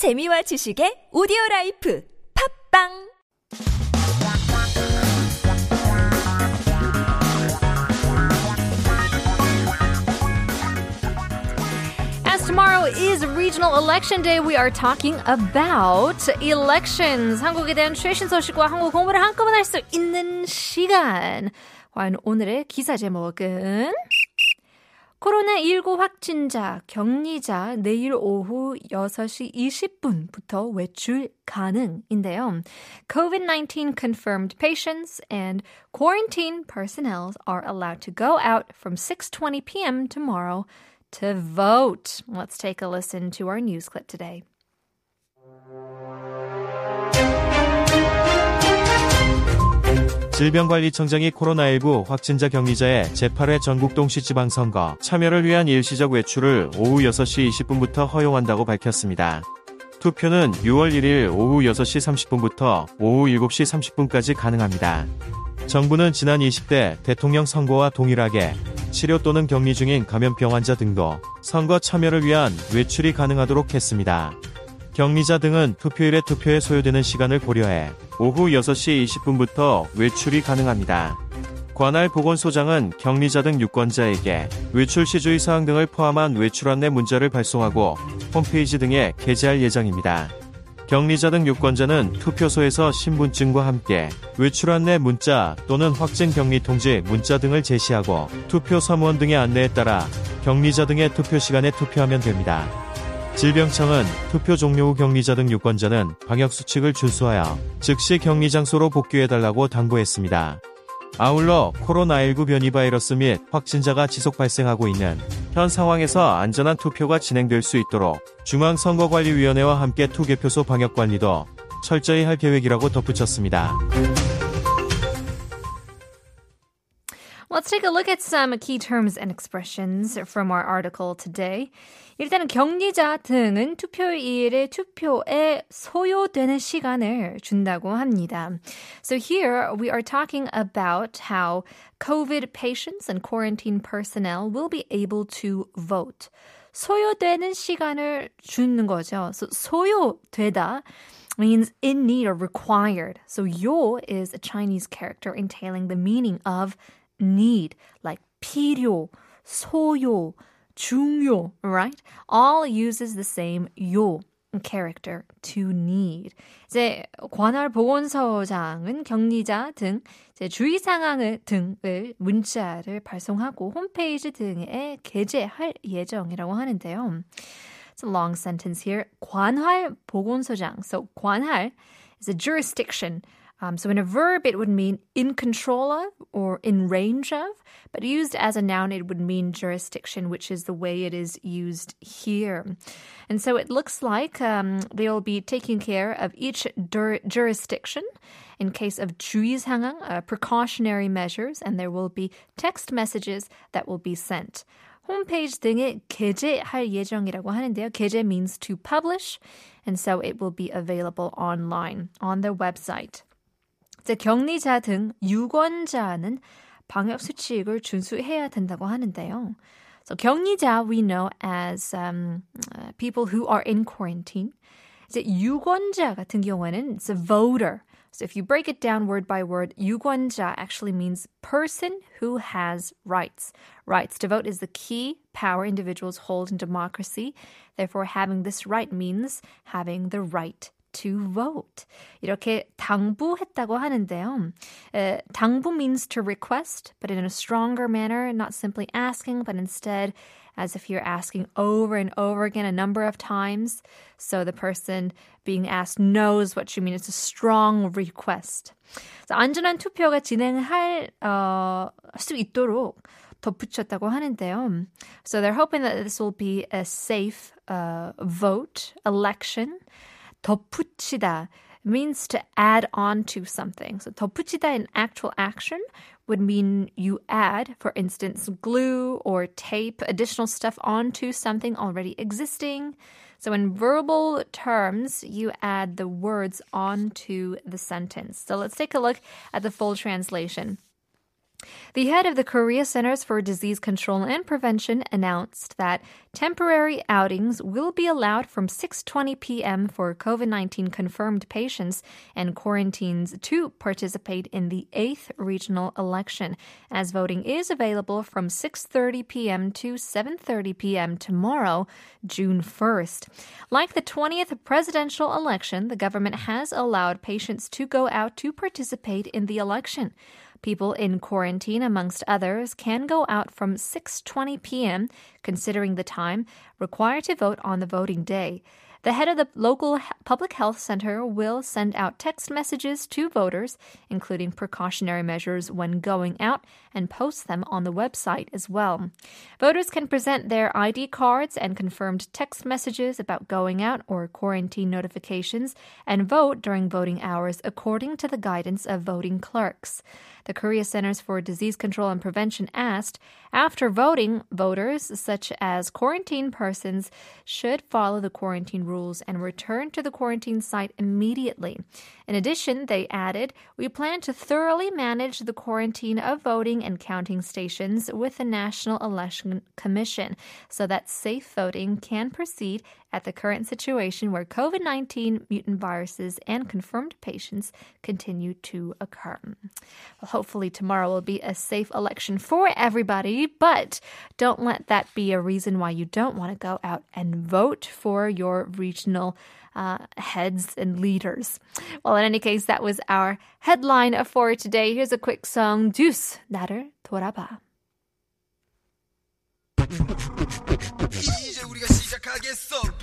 재미와 지식의 오디오 라이프 팟빵 tomorrow is regional election day. We are talking about elections. 한국에 대한 최신 소식과 한국 공부를 한꺼번에 할 수 있는 시간. 과연 오늘의 기사 제목은? 코로나19 확진자, 격리자 내일 오후 6시 20분부터 외출 가능인데요. COVID-19 confirmed patients and quarantine personnel are allowed to go out from 6:20 p.m. tomorrow to vote. Let's take a listen to our news clip today. 질병관리청장이 코로나19 확진자 격리자의 제8회 전국 동시 지방선거 참여를 위한 일시적 외출을 오후 6시 20분부터 허용한다고 밝혔습니다. 투표는 6월 1일 오후 6시 30분부터 오후 7시 30분까지 가능합니다. 정부는 지난 20대 대통령 선거와 동일하게 치료 또는 격리 중인 감염병 환자 등도 선거 참여를 위한 외출이 가능하도록 했습니다. 격리자 등은 투표일에 투표에 소요되는 시간을 고려해 오후 6시 20분부터 외출이 가능합니다. 관할 보건소장은 격리자 등 유권자에게 외출 시 주의 사항 등을 포함한 외출 안내 문자를 발송하고 홈페이지 등에 게재할 예정입니다. 격리자 등 유권자는 투표소에서 신분증과 함께 외출 안내 문자 또는 확진 격리 통지 문자 등을 제시하고 투표 사무원 등의 안내에 따라 격리자 등의 투표 시간에 투표하면 됩니다. 질병청은 투표 종료 후 격리자 등 유권자는 방역수칙을 준수하여 즉시 격리 장소로 복귀해달라고 당부했습니다. 아울러 코로나19 변이 바이러스 및 확진자가 지속 발생하고 있는 현 상황에서 안전한 투표가 진행될 수 있도록 중앙선거관리위원회와 함께 투개표소 방역관리도 철저히 할 계획이라고 덧붙였습니다. Let's take a look at some key terms and expressions from our article today. 일단은 격리자 등은 투표일에 투표에 소요되는 시간을 준다고 합니다. So here we are talking about how COVID patients and quarantine personnel will be able to vote. 소요되는 시간을 주는 거죠. So 소요되다 means in need or required. So 요 is a Chinese character entailing the meaning of need, like 필요, 소요, 중요, right? All uses the same 요 character to need. 이제 관할 보건소장은 격리자 등 이제 주의 상황을 등을 문자를 발송하고 홈페이지 등에 게재할 예정이라고 하는데요. It's a long sentence here. 관할 보건소장. So 관할 is a jurisdiction. Um, so in a verb, it would mean in control of or in range of, but used as a noun, it would mean jurisdiction, which is the way it is used here. And so it looks like um, they'll be taking care of each dur- jurisdiction in case of 주의상황, uh, precautionary measures, and there will be text messages that will be sent. 홈페이지 등에 게재할 예정이라고 하는데요. 게재 means to publish, and so it will be available online on their website. 이제 격리자 등 유권자는 방역 수칙을 준수해야 된다고 하는데요. So 격리자 we know as um, uh, people who are in quarantine. 이제 유권자 같은 경우에는 it's a voter. So if you break it down word by word, 유권자 actually means person who has rights. Rights to vote is the key power individuals hold in democracy. Therefore, having this right means having the right to vote. 이렇게 당부했다고 하는데요. Uh, 당부 means to request, but in a stronger manner, not simply asking, but instead as if you're asking over and over again a number of times. So the person being asked knows what you mean. It's a strong request. So 안전한 투표가 진행할 어, 수 있도록 덧붙였다고 하는데요. So they're hoping that this will be a safe uh, vote, election. 덧붙이다 means to add on to something. So 덧붙이다 in actual action would mean you add, for instance, glue or tape additional stuff onto something already existing. So in verbal terms, you add the words onto the sentence. So let's take a look at the full translation. The head of the Korea Centers for Disease Control and Prevention announced that temporary outings will be allowed from 6:20 p.m. for COVID-19 confirmed patients and quarantines to participate in the 8th regional election as voting is available from 6:30 p.m. to 7:30 p.m. tomorrow, June 1st. Like the 20th presidential election, the government has allowed patients to go out to participate in the election. People in quarantine, amongst others, can go out from 6:20 p.m., considering the time required to vote on the voting day. The head of the local public health center will send out text messages to voters, including precautionary measures when going out, and post them on the website as well. Voters can present their ID cards and confirmed text messages about going out or quarantine notifications and vote during voting hours according to the guidance of voting clerks. The Korea Centers for Disease Control and Prevention asked after voting, voters, such as quarantine persons, should follow the quarantine rules and return to the quarantine site immediately. In addition, they added, We plan to thoroughly manage the quarantine of voting and counting stations with the National Election Commission so that safe voting can proceed at the current situation where COVID 19 mutant viruses and confirmed patients continue to occur. Well, hopefully, tomorrow will be a safe election for everybody, but don't let that be a reason why you don't want to go out and vote for your regional. Uh, heads and leaders. Well, in any case, that was our headline for today. Here's a quick song, Deux, 나를 돌아봐.